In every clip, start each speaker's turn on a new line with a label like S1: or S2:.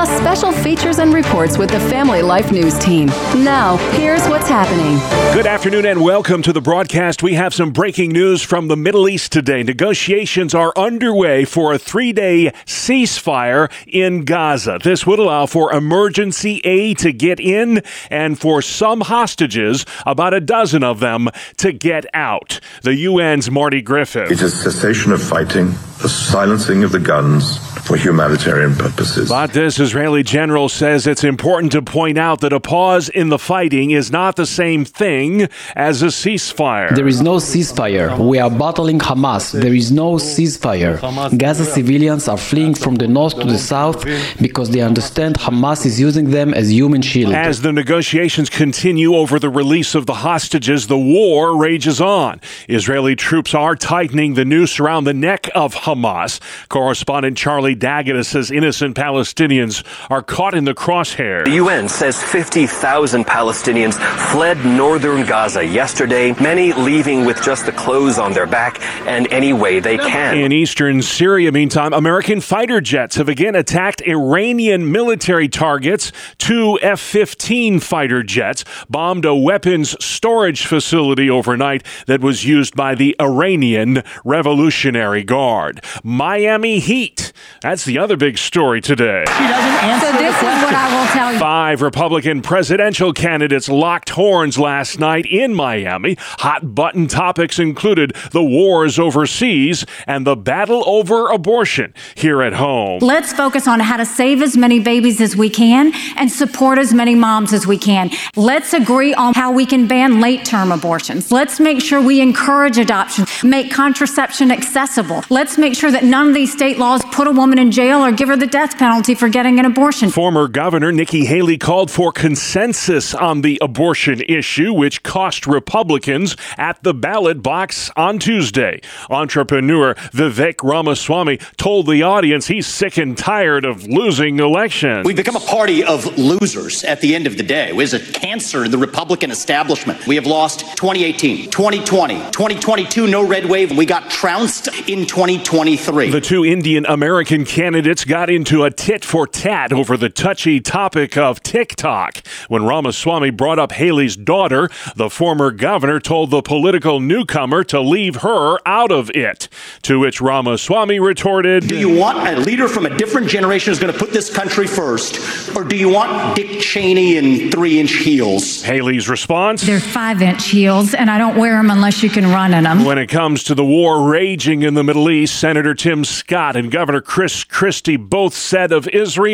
S1: plus special features and reports with the Family Life News team. Now, here's what's happening.
S2: Good afternoon and welcome to the broadcast. We have some breaking news from the Middle East today. Negotiations are underway for a three day ceasefire in Gaza. This would allow for emergency aid to get in and for some hostages, about a dozen of them, to get out. The UN's Marty Griffith.
S3: It is cessation of fighting, the silencing of the guns for humanitarian purposes.
S2: But this Israeli general says it's important to point out that a pause in the fighting is not the same thing as a ceasefire.
S4: There is no ceasefire. We are battling Hamas. There is no ceasefire. Gaza civilians are fleeing from the north to the south because they understand Hamas is using them as human shield.
S2: As the negotiations continue over the release of the hostages, the war rages on. Israeli troops are tightening the noose around the neck of Hamas. Correspondent Charlie D'Agata says innocent Palestinians are caught in the crosshair.
S5: The UN says 50,000 Palestinians fled northern Gaza yesterday, many leaving with just the clothes on their back and any way they can.
S2: In eastern Syria, meantime, American fighter jets have again attacked Iranian military targets. Two F 15 fighter jets bombed a weapons storage facility overnight that was used by the Iranian Revolutionary Guard. Miami Heat. That's the other big story today.
S6: She doesn't answer
S7: so this is what I will tell you.
S2: Five Republican presidential candidates locked horns last night in Miami. Hot button topics included the wars overseas and the battle over abortion here at home.
S7: Let's focus on how to save as many babies as we can and support as many moms as we can. Let's agree on how we can ban late term abortions. Let's make sure we encourage adoption, make contraception accessible. Let's make sure that none of these state laws put a woman in jail or give her the death penalty for getting an abortion.
S2: Former Governor Nikki Haley called for consensus on the abortion issue, which cost Republicans at the ballot box on Tuesday. Entrepreneur Vivek Ramaswamy told the audience he's sick and tired of losing elections.
S8: We've become a party of losers at the end of the day. It was a cancer in the Republican establishment. We have lost 2018, 2020, 2022, no red wave, and we got trounced in 2023.
S2: The two Indian American candidates got into a tit for tat over the touchy topic of TikTok. When Ramaswamy brought up Haley's daughter, the former governor told the political newcomer to leave her out of it. To which Ramaswamy retorted
S8: Do you want a leader from a different generation who's going to put this country first? Or do you want Dick Cheney in three inch heels?
S2: Haley's response
S7: They're five inch heels, and I don't wear them unless you can run in them.
S2: When it comes to the war raging in the Middle East, Senator Tim Scott and Governor Chris Christie both said of Israel,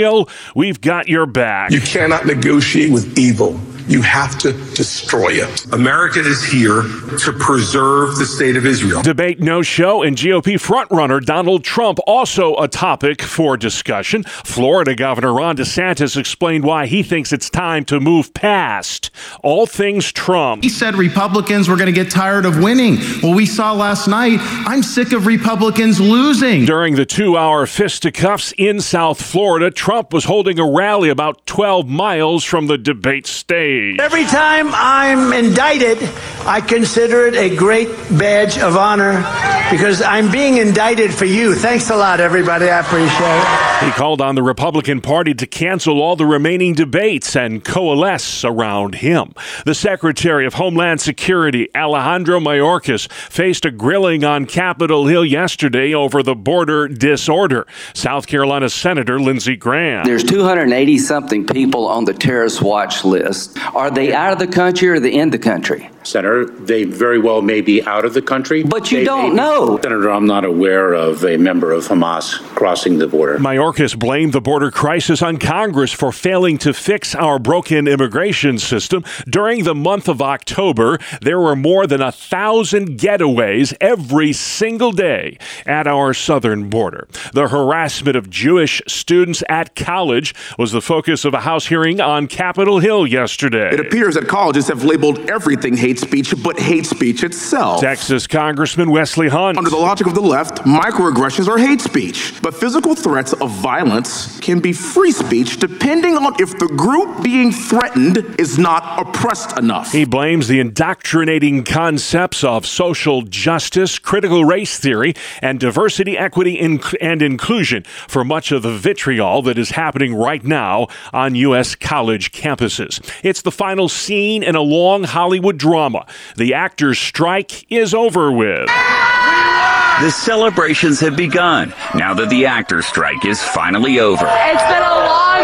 S2: We've got your back.
S9: You cannot negotiate with evil. You have to destroy it. America is here to preserve the state of Israel.
S2: Debate no show and GOP frontrunner Donald Trump also a topic for discussion. Florida Governor Ron DeSantis explained why he thinks it's time to move past all things Trump.
S6: He said Republicans were going to get tired of winning. Well, we saw last night, I'm sick of Republicans losing.
S2: During the two hour fisticuffs in South Florida, Trump was holding a rally about 12 miles from the debate stage.
S10: Every time I'm indicted, I consider it a great badge of honor because I'm being indicted for you. Thanks a lot, everybody. I appreciate
S2: it. He called on the Republican Party to cancel all the remaining debates and coalesce around him. The Secretary of Homeland Security, Alejandro Mayorkas, faced a grilling on Capitol Hill yesterday over the border disorder. South Carolina Senator Lindsey Graham.
S11: There's 280 something people on the terrorist watch list. Are they out of the country or are they in the country?
S12: Senator, they very well may be out of the country.
S11: But you
S12: they
S11: don't know.
S12: Senator, I'm not aware of a member of Hamas crossing the border.
S2: Mayorkas blamed the border crisis on Congress for failing to fix our broken immigration system. During the month of October, there were more than a thousand getaways every single day at our southern border. The harassment of Jewish students at college was the focus of a House hearing on Capitol Hill yesterday. Today.
S13: It appears that colleges have labeled everything hate speech but hate speech itself.
S2: Texas Congressman Wesley Hunt.
S13: Under the logic of the left, microaggressions are hate speech, but physical threats of violence can be free speech depending on if the group being threatened is not oppressed enough.
S2: He blames the indoctrinating concepts of social justice, critical race theory, and diversity, equity, and inclusion for much of the vitriol that is happening right now on U.S. college campuses. It's the final scene in a long Hollywood drama. The actors' strike is over with.
S14: The celebrations have begun now that the actors' strike is finally over.
S15: It's been a long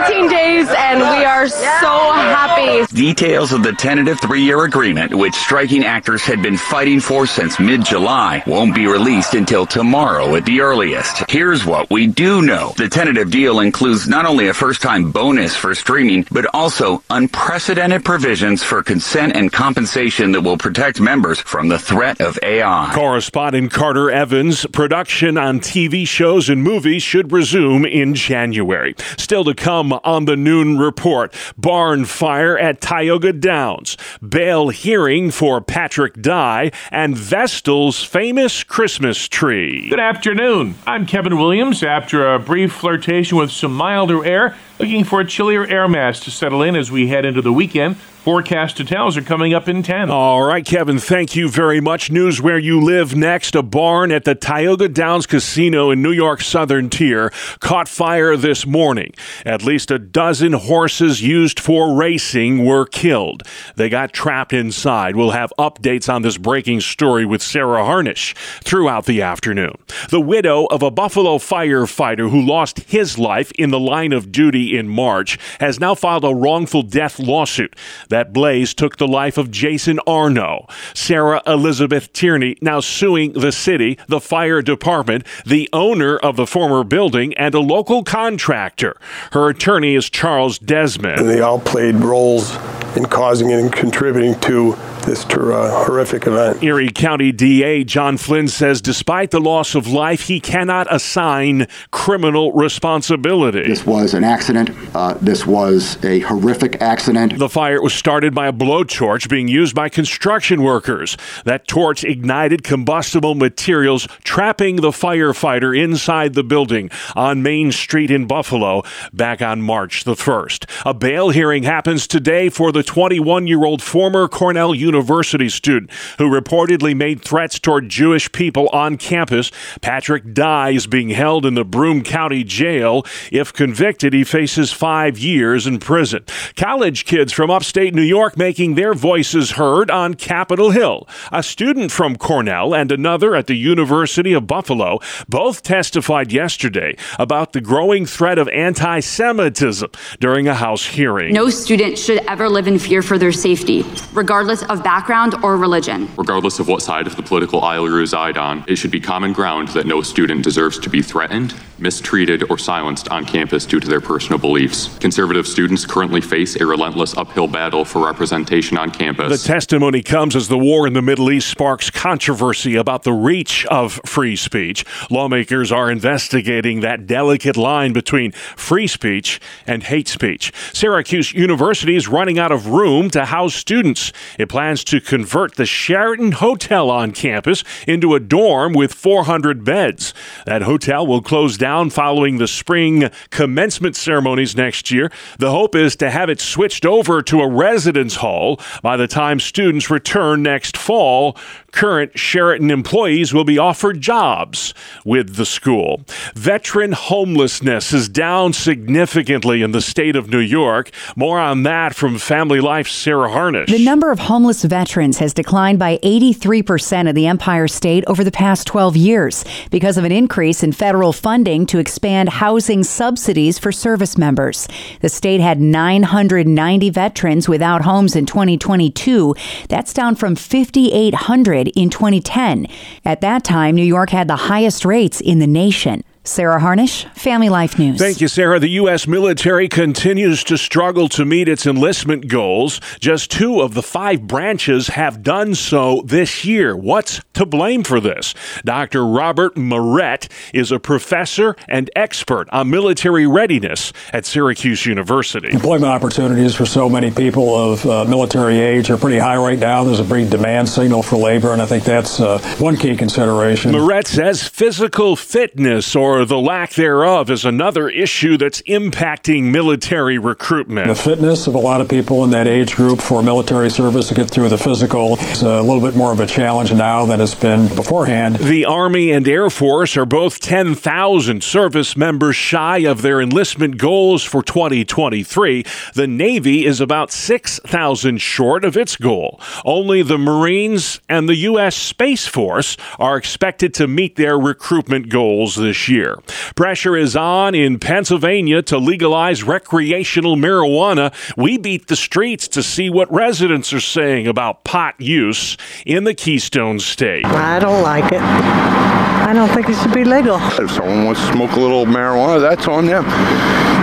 S15: 118 days, and we are so happy.
S14: Details of the tentative three year agreement, which striking actors had been fighting for since mid July, won't be released until tomorrow at the earliest. Here's what we do know the tentative deal includes not only a first time bonus for streaming, but also unprecedented provisions for consent and compensation that will protect members from the threat of AI.
S2: Correspondent Carter Evans. Production on TV shows and movies should resume in January. Still to come on the noon report barn fire at Tioga Downs, bail hearing for Patrick Dai, and Vestal's famous Christmas tree.
S16: Good afternoon. I'm Kevin Williams. After a brief flirtation with some milder air, looking for a chillier air mass to settle in as we head into the weekend. Forecast details are coming up in 10.
S2: All right, Kevin, thank you very much. News where you live next. A barn at the Tioga Downs Casino in New York Southern Tier caught fire this morning. At least a dozen horses used for racing were killed. They got trapped inside. We'll have updates on this breaking story with Sarah Harnish throughout the afternoon. The widow of a Buffalo firefighter who lost his life in the line of duty in March has now filed a wrongful death lawsuit. That blaze took the life of Jason Arno. Sarah Elizabeth Tierney now suing the city, the fire department, the owner of the former building, and a local contractor. Her attorney is Charles Desmond.
S17: And they all played roles in causing and contributing to this uh, horrific event.
S2: Erie County DA John Flynn says despite the loss of life, he cannot assign criminal responsibility.
S18: This was an accident. Uh, this was a horrific accident.
S2: The fire was started by a blowtorch being used by construction workers. That torch ignited combustible materials, trapping the firefighter inside the building on Main Street in Buffalo back on March the 1st. A bail hearing happens today for the 21 year old former Cornell University student who reportedly made threats toward Jewish people on campus. Patrick Dai is being held in the Broome County Jail. If convicted, he faces five years in prison. College kids from upstate New York making their voices heard on Capitol Hill. A student from Cornell and another at the University of Buffalo both testified yesterday about the growing threat of anti Semitism during a House hearing.
S19: No student should ever live in fear for their safety, regardless of background or religion.
S20: Regardless of what side of the political aisle you reside on, it should be common ground that no student deserves to be threatened, mistreated, or silenced on campus due to their personal beliefs. Conservative students currently face a relentless uphill battle for representation on campus.
S2: The testimony comes as the war in the Middle East sparks controversy about the reach of free speech. Lawmakers are investigating that delicate line between free speech and hate speech. Syracuse University is running out of room to house students. It plans to convert the Sheraton Hotel on campus into a dorm with 400 beds. That hotel will close down following the spring commencement ceremonies next year. The hope is to have it switched over to a residence hall by the time students return next fall. Current Sheraton employees will be offered jobs with the school. Veteran homelessness is down significantly in the state of New York. More on that from Family Life Sarah Harnish.
S21: The number of homeless veterans has declined by 83% in the Empire State over the past 12 years because of an increase in federal funding to expand housing subsidies for service members. The state had 990 veterans without homes in 2022. That's down from 5,800 in 2010. At that time, New York had the highest rates in the nation. Sarah Harnish, Family Life News.
S2: Thank you, Sarah. The U.S. military continues to struggle to meet its enlistment goals. Just two of the five branches have done so this year. What's to blame for this? Dr. Robert Murrett is a professor and expert on military readiness at Syracuse University.
S22: Employment opportunities for so many people of uh, military age are pretty high right now. There's a big demand signal for labor, and I think that's uh, one key consideration.
S2: Murrett says physical fitness or or the lack thereof is another issue that's impacting military recruitment.
S22: The fitness of a lot of people in that age group for military service to get through the physical is a little bit more of a challenge now than it's been beforehand.
S2: The Army and Air Force are both 10,000 service members shy of their enlistment goals for 2023. The Navy is about 6,000 short of its goal. Only the Marines and the U.S. Space Force are expected to meet their recruitment goals this year year. Pressure is on in Pennsylvania to legalize recreational marijuana. We beat the streets to see what residents are saying about pot use in the Keystone State.
S23: I don't like it. I don't think it should be legal.
S24: If someone wants to smoke a little marijuana, that's on them.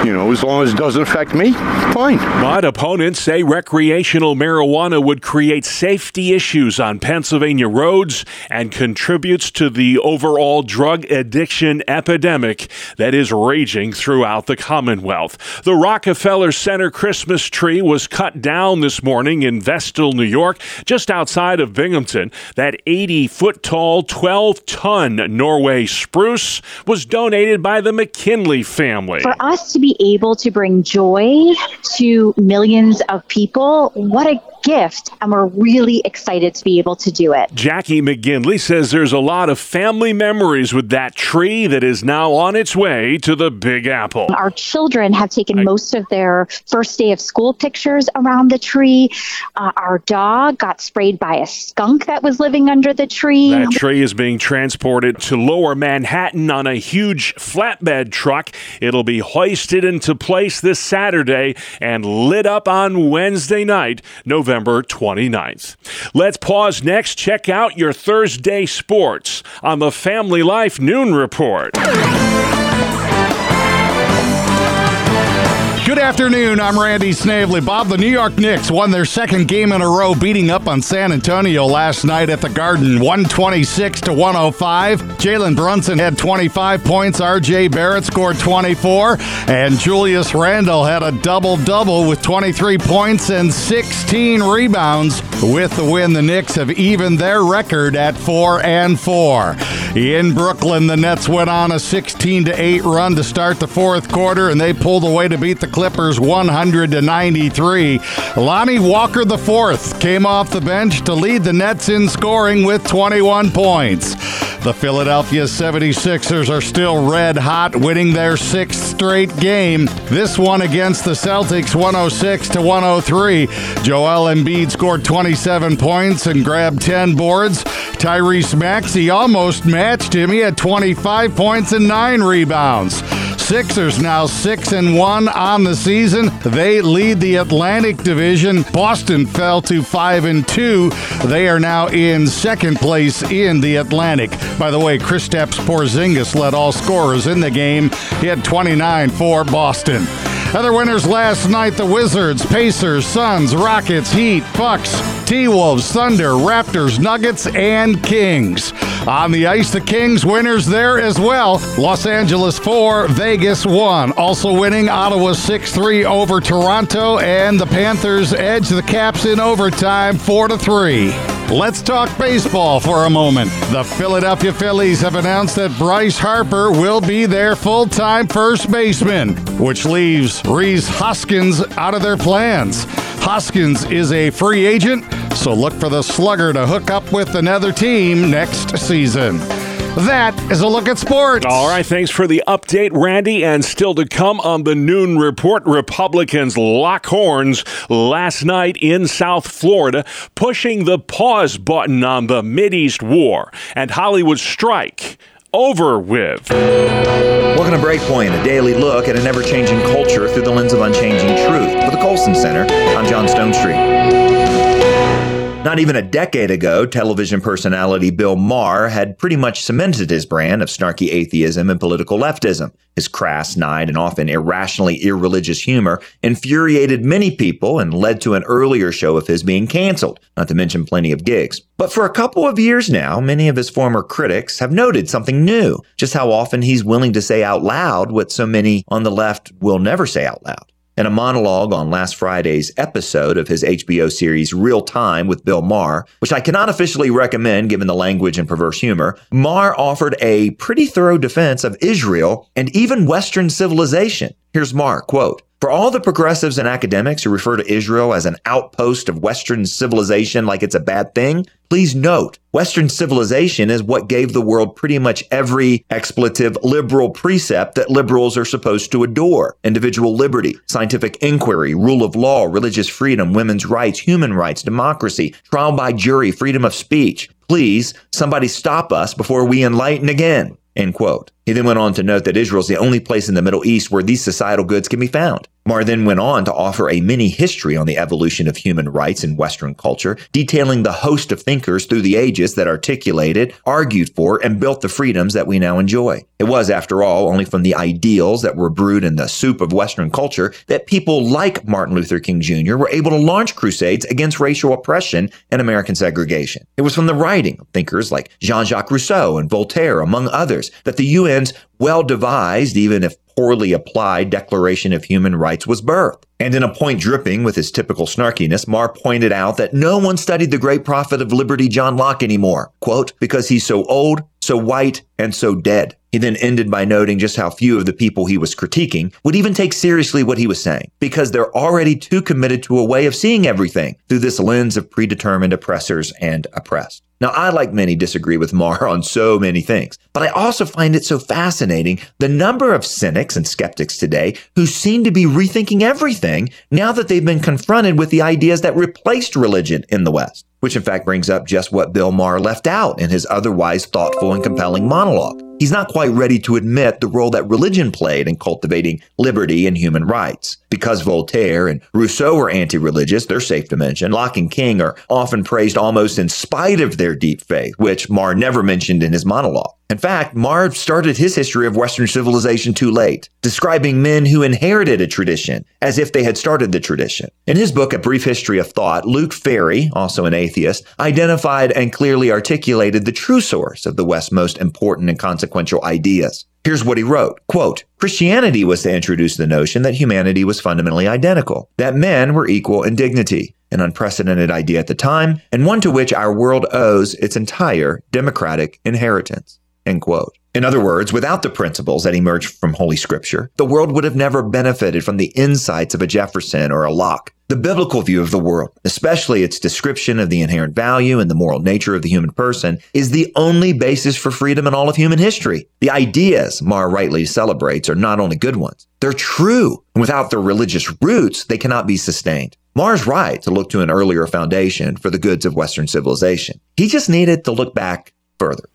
S24: You know, as long as it doesn't affect me, fine.
S2: But opponents say recreational marijuana would create safety issues on Pennsylvania roads and contributes to the overall drug addiction epidemic that is raging throughout the Commonwealth. The Rockefeller Center Christmas tree was cut down this morning in Vestal, New York, just outside of Binghamton. That 80 foot tall, 12 ton Norway spruce was donated by the McKinley family.
S25: For us to be able to bring joy to millions of people, what a gift, and we're really excited to be able to do it.
S2: Jackie McKinley says there's a lot of family memories with that tree that is now on its way to the Big Apple.
S25: Our children have taken I- most of their first day of school pictures around the tree. Uh, our dog got sprayed by a skunk that was living under the tree.
S2: That tree is being transported to lower Manhattan on a huge flatbed truck. It'll be hoisted into place this Saturday and lit up on Wednesday night, November. November 29th. Let's pause next. Check out your Thursday sports on the Family Life Noon Report.
S26: Good afternoon. I'm Randy Snavely. Bob, the New York Knicks won their second game in a row, beating up on San Antonio last night at the Garden, 126 to 105. Jalen Brunson had 25 points. R.J. Barrett scored 24, and Julius Randle had a double double with 23 points and 16 rebounds. With the win, the Knicks have evened their record at four and four. In Brooklyn, the Nets went on a 16 to 8 run to start the fourth quarter, and they pulled away to beat the Clippers 100 to 93. Lonnie Walker IV came off the bench to lead the Nets in scoring with 21 points. The Philadelphia 76ers are still red hot, winning their sixth straight game. This one against the Celtics 106 to 103. Joel Embiid scored 27 points and grabbed 10 boards. Tyrese Maxey almost matched him. He had 25 points and 9 rebounds. Sixers now 6 and 1 on the season. They lead the Atlantic Division. Boston fell to 5 and 2. They are now in second place in the Atlantic. By the way, Kristaps Porzingis led all scorers in the game. He had 29 for Boston. Other winners last night the Wizards, Pacers, Suns, Rockets, Heat, Bucks, T Wolves, Thunder, Raptors, Nuggets, and Kings. On the ice, the Kings winners there as well. Los Angeles 4, Vegas 1. Also winning Ottawa 6 3 over Toronto, and the Panthers edge the Caps in overtime 4 3. Let's talk baseball for a moment. The Philadelphia Phillies have announced that Bryce Harper will be their full time first baseman, which leaves Rhys Hoskins out of their plans. Hoskins is a free agent, so look for the slugger to hook up with another team next season. That is a look at sports.
S2: All right, thanks for the update, Randy. And still to come on the noon report, Republicans lock horns last night in South Florida, pushing the pause button on the Mideast war and Hollywood strike over with.
S27: Welcome to Breakpoint, a daily look at an ever changing culture through the lens of unchanging truth. For the Colson Center, I'm John Stonestreet. Not even a decade ago, television personality Bill Maher had pretty much cemented his brand of snarky atheism and political leftism. His crass, snide, and often irrationally irreligious humor infuriated many people and led to an earlier show of his being canceled, not to mention plenty of gigs. But for a couple of years now, many of his former critics have noted something new, just how often he's willing to say out loud what so many on the left will never say out loud. In a monologue on last Friday's episode of his HBO series Real Time with Bill Maher, which I cannot officially recommend given the language and perverse humor, Maher offered a pretty thorough defense of Israel and even Western civilization. Here's Maher, quote, for all the progressives and academics who refer to Israel as an outpost of Western civilization like it's a bad thing, please note Western civilization is what gave the world pretty much every expletive liberal precept that liberals are supposed to adore. Individual liberty, scientific inquiry, rule of law, religious freedom, women's rights, human rights, democracy, trial by jury, freedom of speech. Please, somebody stop us before we enlighten again. End quote. He then went on to note that Israel is the only place in the Middle East where these societal goods can be found. Maher then went on to offer a mini history on the evolution of human rights in Western culture, detailing the host of thinkers through the ages that articulated, argued for, and built the freedoms that we now enjoy. It was, after all, only from the ideals that were brewed in the soup of Western culture that people like Martin Luther King Jr. were able to launch crusades against racial oppression and American segregation. It was from the writing of thinkers like Jean-Jacques Rousseau and Voltaire, among others, that the UN's well devised, even if poorly applied Declaration of Human Rights was birthed. And in a point dripping with his typical snarkiness, Maher pointed out that no one studied the great prophet of liberty, John Locke, anymore. Quote, because he's so old, so white, and so dead. He then ended by noting just how few of the people he was critiquing would even take seriously what he was saying, because they're already too committed to a way of seeing everything through this lens of predetermined oppressors and oppressed. Now, I, like many, disagree with Maher on so many things, but I also find it so fascinating the number of cynics and skeptics today who seem to be rethinking everything now that they've been confronted with the ideas that replaced religion in the West which in fact brings up just what Bill Maher left out in his otherwise thoughtful and compelling monologue. He's not quite ready to admit the role that religion played in cultivating liberty and human rights. Because Voltaire and Rousseau were anti-religious, they're safe to mention, Locke and King are often praised almost in spite of their deep faith, which Maher never mentioned in his monologue. In fact, Maher started his history of Western civilization too late, describing men who inherited a tradition as if they had started the tradition. In his book, A Brief History of Thought, Luc Ferry, also an atheist, identified and clearly articulated the true source of the West's most important and consequential ideas. Here's what he wrote. Quote, Christianity was to introduce the notion that humanity was fundamentally identical, that men were equal in dignity, an unprecedented idea at the time, and one to which our world owes its entire democratic inheritance. End quote. In other words, without the principles that emerged from Holy Scripture, the world would have never benefited from the insights of a Jefferson or a Locke. The biblical view of the world, especially its description of the inherent value and the moral nature of the human person, is the only basis for freedom in all of human history. The ideas Maher rightly celebrates are not only good ones, they're true. And without their religious roots, they cannot be sustained. Maher's right to look to an earlier foundation for the goods of Western civilization. He just needed to look back further.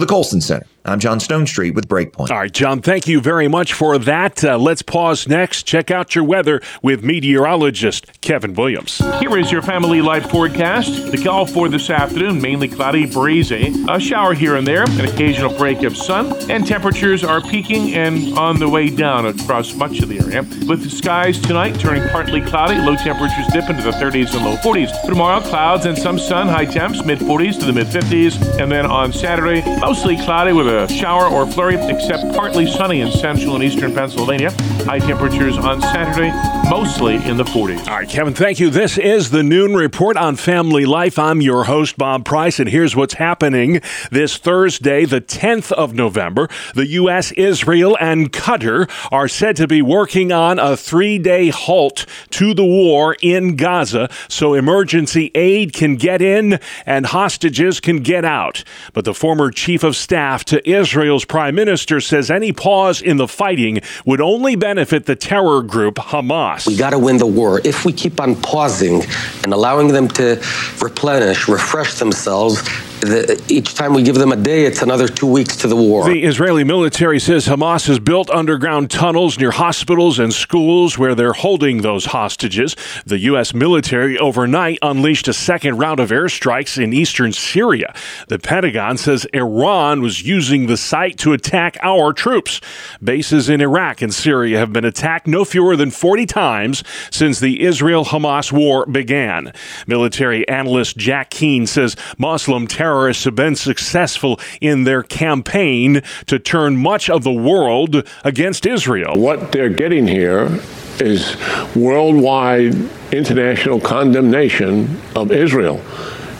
S27: For the Colson Center, I'm John Stonestreet with Breakpoint.
S2: All right, John, thank you very much for that. Uh, let's pause next. Check out your weather with meteorologist Kevin Williams.
S16: Here is your Family Life forecast. The call for this afternoon mainly cloudy, breezy, a shower here and there, an occasional break of sun, and temperatures are peaking and on the way down across much of the area. With the skies tonight turning partly cloudy, low temperatures dip into the 30s and low 40s. Tomorrow, clouds and some sun, high temps, mid 40s to the mid 50s, and then on Saturday, mostly cloudy with a shower or flurry, except partly sunny in central and eastern Pennsylvania. High temperatures on Saturday, mostly in the 40s.
S2: All right, Kevin, thank you. This is the Noon Report on Family Life. I'm your host, Bob Price, and here's what's happening this Thursday, the 10th of November. The U.S., Israel, and Qatar are said to be working on a three day halt to the war in Gaza so emergency aid can get in and hostages can get out. But the former chief of staff to Israel's prime minister says any pause in the fighting would only benefit the terror group Hamas.
S28: We got to win the war. If we keep on pausing and allowing them to replenish, refresh themselves, the, each time we give them a day, it's another two weeks to the war.
S2: The Israeli military says Hamas has built underground tunnels near hospitals and schools where they're holding those hostages. The U.S. military overnight unleashed a second round of airstrikes in eastern Syria. The Pentagon says Iran was using the site to attack our troops. Bases in Iraq and Syria have been attacked no fewer than 40 times since the Israel Hamas war began. Military analyst Jack Keane says Muslim terrorists have been successful in their campaign to turn much of the world against Israel.
S29: What they're getting here is worldwide international condemnation of Israel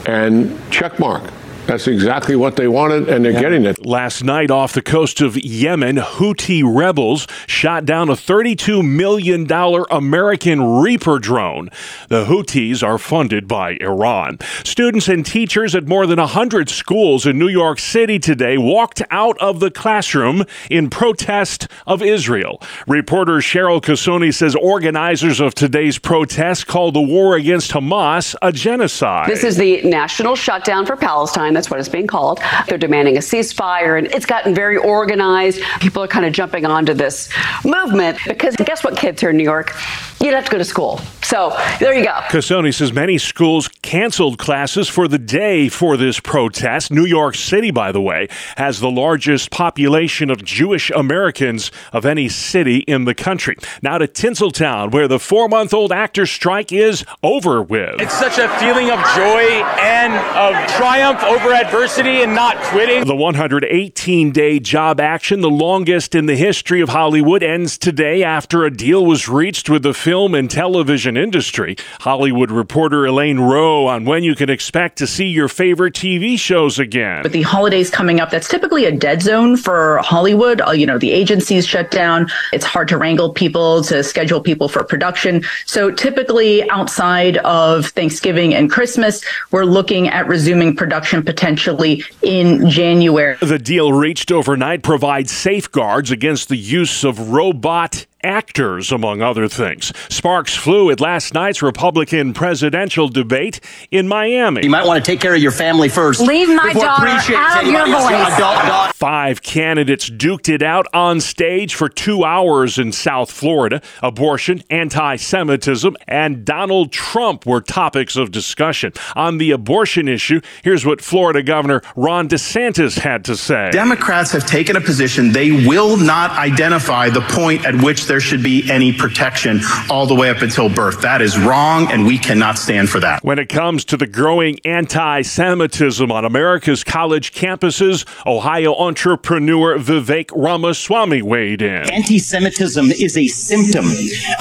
S29: and checkmark. That's exactly what they wanted, and they're yeah. getting it.
S2: Last night, off the coast of Yemen, Houthi rebels shot down a $32 million American Reaper drone. The Houthis are funded by Iran. Students and teachers at more than 100 schools in New York City today walked out of the classroom in protest of Israel. Reporter Cheryl Casone says organizers of today's protest called the war against Hamas a genocide.
S30: This is the national shutdown for Palestine that's what it's being called. They're demanding a ceasefire, and it's gotten very organized. People are kind of jumping onto this movement because guess what, kids here in New York? You'd have to go to school. So there you go.
S2: Casone says many schools canceled classes for the day for this protest. New York City, by the way, has the largest population of Jewish Americans of any city in the country. Now to Tinseltown, where the four month old actor strike is over with.
S31: It's such a feeling of joy and of triumph over over adversity and not quitting.
S2: The 118 day job action, the longest in the history of Hollywood, ends today after a deal was reached with the film and television industry. Hollywood reporter Elaine Rowe on when you can expect to see your favorite TV shows again.
S32: With the holidays coming up, that's typically a dead zone for Hollywood. Uh, you know, the agencies shut down. It's hard to wrangle people to schedule people for production. So typically outside of Thanksgiving and Christmas, we're looking at resuming production potentially in January.
S2: The deal reached overnight provides safeguards against the use of robot actors, among other things. Sparks flew at last night's Republican presidential debate in Miami.
S33: You might want to take care of your family first.
S34: Leave my daughter out of your voice.
S2: Five candidates duked it out on stage for two hours in South Florida. Abortion, anti Semitism, and Donald Trump were topics of discussion. On the abortion issue, here's what Florida Governor Ron DeSantis had to say
S35: Democrats have taken a position they will not identify the point at which there should be any protection all the way up until birth. That is wrong, and we cannot stand for that.
S2: When it comes to the growing anti Semitism on America's college campuses, Ohio entrepreneur Vivek Ramaswamy weighed in.
S33: Anti Semitism is a symptom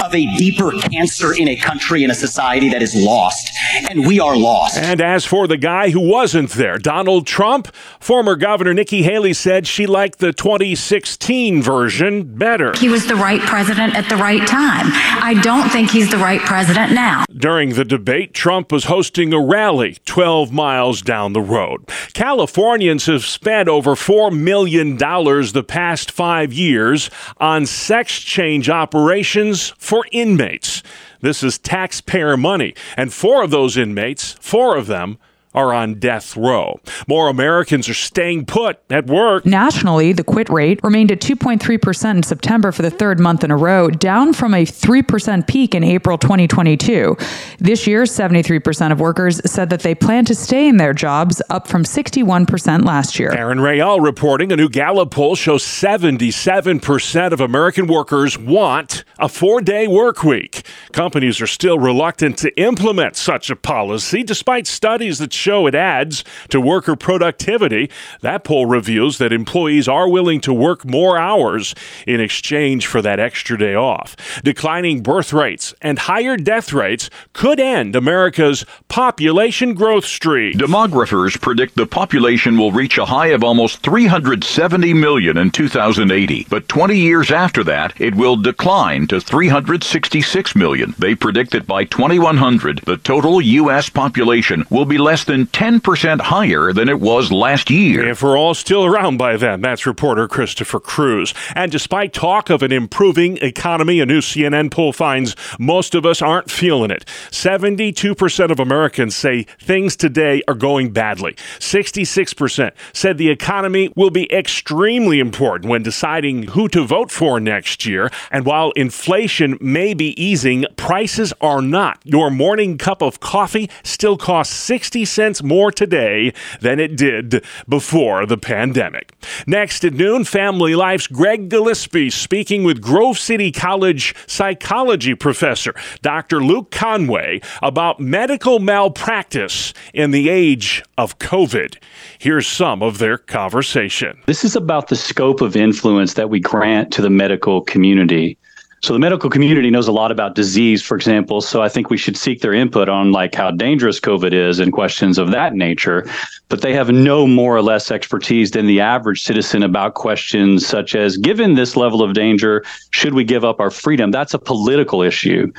S33: of a deeper cancer in a country and a society that is lost, and we are lost.
S2: And as for the guy who wasn't there, Donald Trump, former Governor Nikki Haley said she liked the 2016 version better.
S34: He was the right president president at the right time. I don't think he's the right president now.
S2: During the debate, Trump was hosting a rally 12 miles down the road. Californians have spent over $4 million the past five years on sex change operations for inmates. This is taxpayer money. And four of those inmates, four of them, are on death row. More Americans are staying put at work.
S36: Nationally, the quit rate remained at 2.3% in September for the third month in a row, down from a 3% peak in April 2022. This year, 73% of workers said that they plan to stay in their jobs, up from 61% last year.
S2: Aaron Rayel reporting a new Gallup poll shows 77% of American workers want a four day work week. Companies are still reluctant to implement such a policy, despite studies that show it adds to worker productivity. That poll reveals that employees are willing to work more hours in exchange for that extra day off. Declining birth rates and higher death rates could end America's population growth streak.
S37: Demographers predict the population will reach a high of almost 370 million in 2080, but 20 years after that, it will decline to 366 million. They predict that by 2100, the total U.S. population will be less than 10% higher than it was last year.
S2: If we're all still around by then, that's reporter Christopher Cruz. And despite talk of an improving economy, a new CNN poll finds most of us aren't feeling it. 72% of Americans say things today are going badly. 66% said the economy will be extremely important when deciding who to vote for next year. And while inflation may be easing, prices are not. Your morning cup of coffee still costs 60 cents more today than it did before the pandemic. Next at noon, Family Life's Greg Gillespie speaking with Grove City College psychology professor Dr. Luke Conway about medical malpractice in the age of COVID. Here's some of their conversation.
S38: This is about the scope of influence that we grant to the medical community. So the medical community knows a lot about disease, for example. So I think we should seek their input on like how dangerous COVID is and questions of that nature. But they have no more or less expertise than the average citizen about questions such as, given this level of danger, should we give up our freedom? That's a political issue.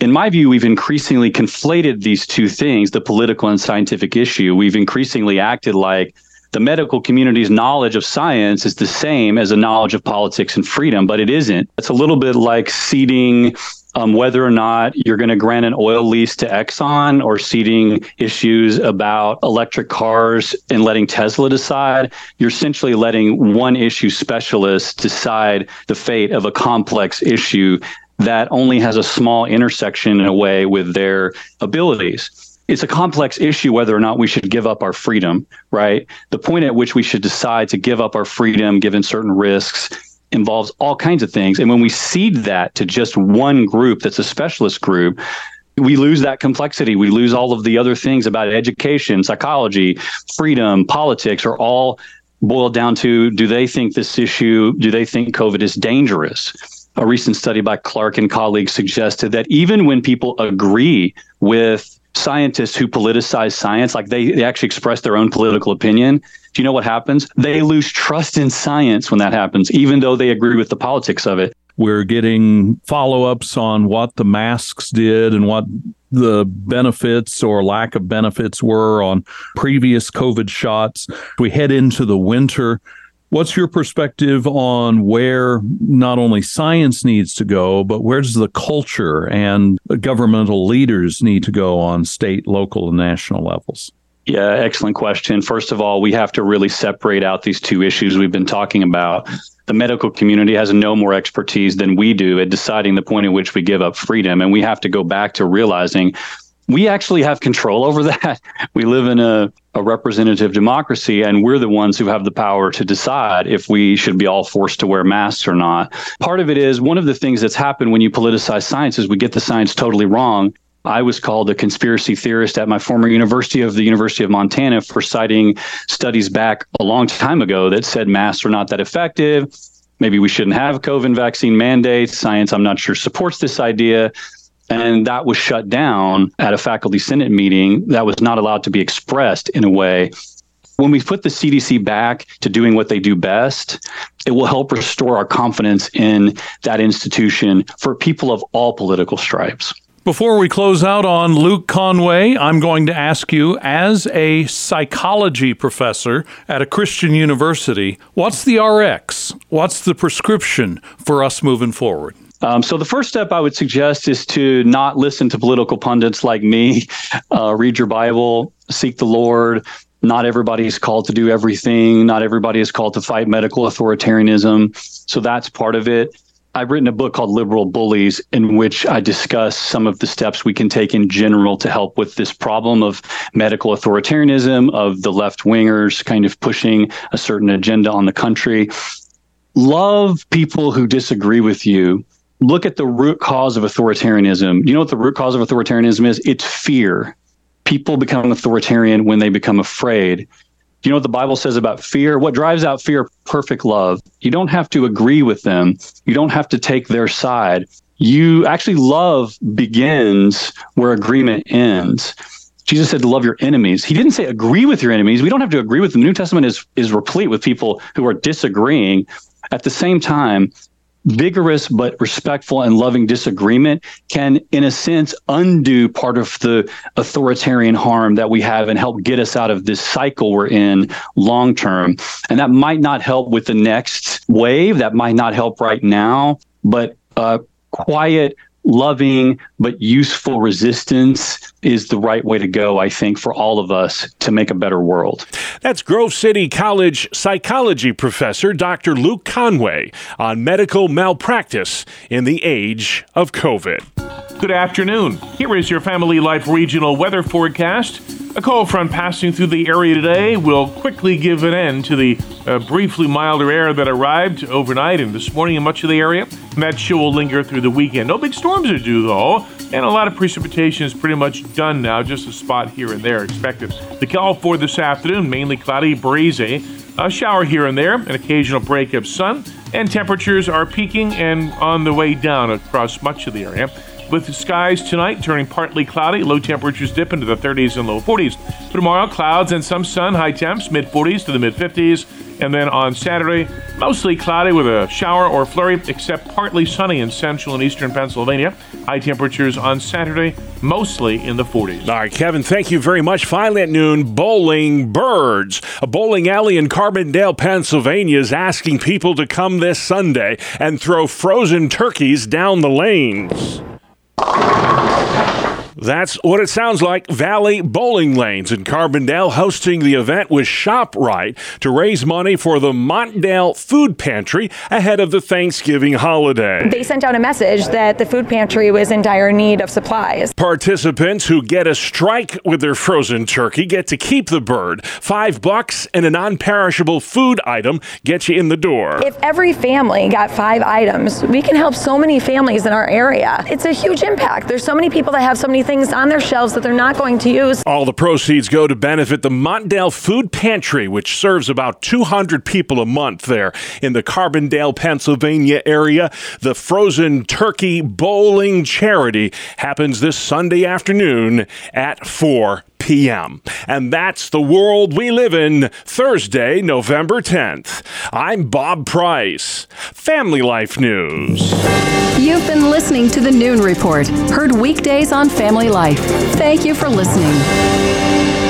S38: In my view, we've increasingly conflated these two things, the political and scientific issue. We've increasingly acted like the medical community's knowledge of science is the same as a knowledge of politics and freedom, but it isn't. It's a little bit like ceding um, whether or not you're going to grant an oil lease to Exxon or ceding issues about electric cars and letting Tesla decide, you're essentially letting one issue specialist decide the fate of a complex issue that only has a small intersection in a way with their abilities it's a complex issue whether or not we should give up our freedom, right? The point at which we should decide to give up our freedom given certain risks involves all kinds of things. And when we cede that to just one group that's a specialist group, we lose that complexity. We lose all of the other things about education, psychology, freedom, politics are all boiled down to do they think this issue, do they think COVID is dangerous? A recent study by Clark and colleagues suggested that even when people agree with scientists who politicize science, like they, they actually express their own political opinion, do you know what happens? They lose trust in science when that happens, even though they agree with the politics of it.
S39: We're getting follow ups on what the masks did and what the benefits or lack of benefits were on previous COVID shots. We head into the winter. What's your perspective on where not only science needs to go, but where does the culture and governmental leaders need to go on state, local, and national levels?
S38: Yeah, excellent question. First of all, we have to really separate out these two issues we've been talking about. The medical community has no more expertise than we do at deciding the point at which we give up freedom. And we have to go back to realizing we actually have control over that. We live in a, a representative democracy, and we're the ones who have the power to decide if we should be all forced to wear masks or not. Part of it is one of the things that's happened when you politicize science is we get the science totally wrong. I was called a conspiracy theorist at my former university of the University of Montana for citing studies back a long time ago that said masks are not that effective. Maybe we shouldn't have COVID vaccine mandates. Science, I'm not sure, supports this idea. And that was shut down at a faculty senate meeting. That was not allowed to be expressed in a way. When we put the CDC back to doing what they do best, it will help restore our confidence in that institution for people of all political stripes.
S39: Before we close out on Luke Conway, I'm going to ask you, as a psychology professor at a Christian university, what's the RX? What's the prescription for us moving forward?
S38: Um, so the first step I would suggest is to not listen to political pundits like me. Uh, read your Bible, seek the Lord. Not everybody is called to do everything. Not everybody is called to fight medical authoritarianism. So that's part of it. I've written a book called Liberal Bullies, in which I discuss some of the steps we can take in general to help with this problem of medical authoritarianism, of the left wingers kind of pushing a certain agenda on the country. Love people who disagree with you look at the root cause of authoritarianism. You know what the root cause of authoritarianism is? It's fear. People become authoritarian when they become afraid. Do you know what the Bible says about fear? What drives out fear? Perfect love. You don't have to agree with them. You don't have to take their side. You actually love begins where agreement ends. Jesus said to love your enemies. He didn't say agree with your enemies. We don't have to agree with them. The New Testament is is replete with people who are disagreeing. At the same time, vigorous but respectful and loving disagreement can, in a sense, undo part of the authoritarian harm that we have and help get us out of this cycle we're in long term. And that might not help with the next wave. That might not help right now, but uh, quiet loving but useful resistance is the right way to go, I think, for all of us to make a better world.
S2: That's Grove City College psychology professor Dr. Luke Conway on medical malpractice in the age of COVID.
S16: Good afternoon. Here is your Family Life regional weather forecast. A cold front passing through the area today will quickly give an end to the uh, briefly milder air that arrived overnight and this morning in much of the area. And that chill will linger through the weekend. No big storms are due, though, and a lot of precipitation is pretty much done now, just a spot here and there expected. The call for this afternoon mainly cloudy, breezy, a shower here and there, an occasional break of sun, and temperatures are peaking and on the way down across much of the area with skies tonight turning partly cloudy, low temperatures dip into the 30s and low 40s. Tomorrow, clouds and some sun, high temps, mid 40s to the mid 50s. And then on Saturday, mostly cloudy with a shower or flurry, except partly sunny in central and eastern Pennsylvania. High temperatures on Saturday, mostly in the 40s.
S2: All right, Kevin, thank you very much. Finally at noon, Bowling Birds. A bowling alley in Carbondale, Pennsylvania is asking people to come this Sunday and throw frozen turkeys down the lanes you. That's what it sounds like. Valley Bowling Lanes in Carbondale hosting the event with ShopRite to raise money for the Montdale Food Pantry ahead of the Thanksgiving holiday.
S40: They sent out a message that the food pantry was in dire need of supplies.
S2: Participants who get a strike with their frozen turkey get to keep the bird. Five bucks and a non perishable food item get you in the door.
S40: If every family got five items, we can help so many families in our area. It's a huge impact. There's so many people that have so many things on their shelves that they're not going to use.
S2: All the proceeds go to benefit the Montdale Food Pantry, which serves about 200 people a month there in the Carbondale, Pennsylvania area. The Frozen Turkey Bowling Charity happens this Sunday afternoon at 4 p.m. And that's the world we live in, Thursday, November 10th. I'm Bob Price, Family Life News.
S41: You've been listening to the Noon Report, heard weekdays on Family Life. Thank you for listening.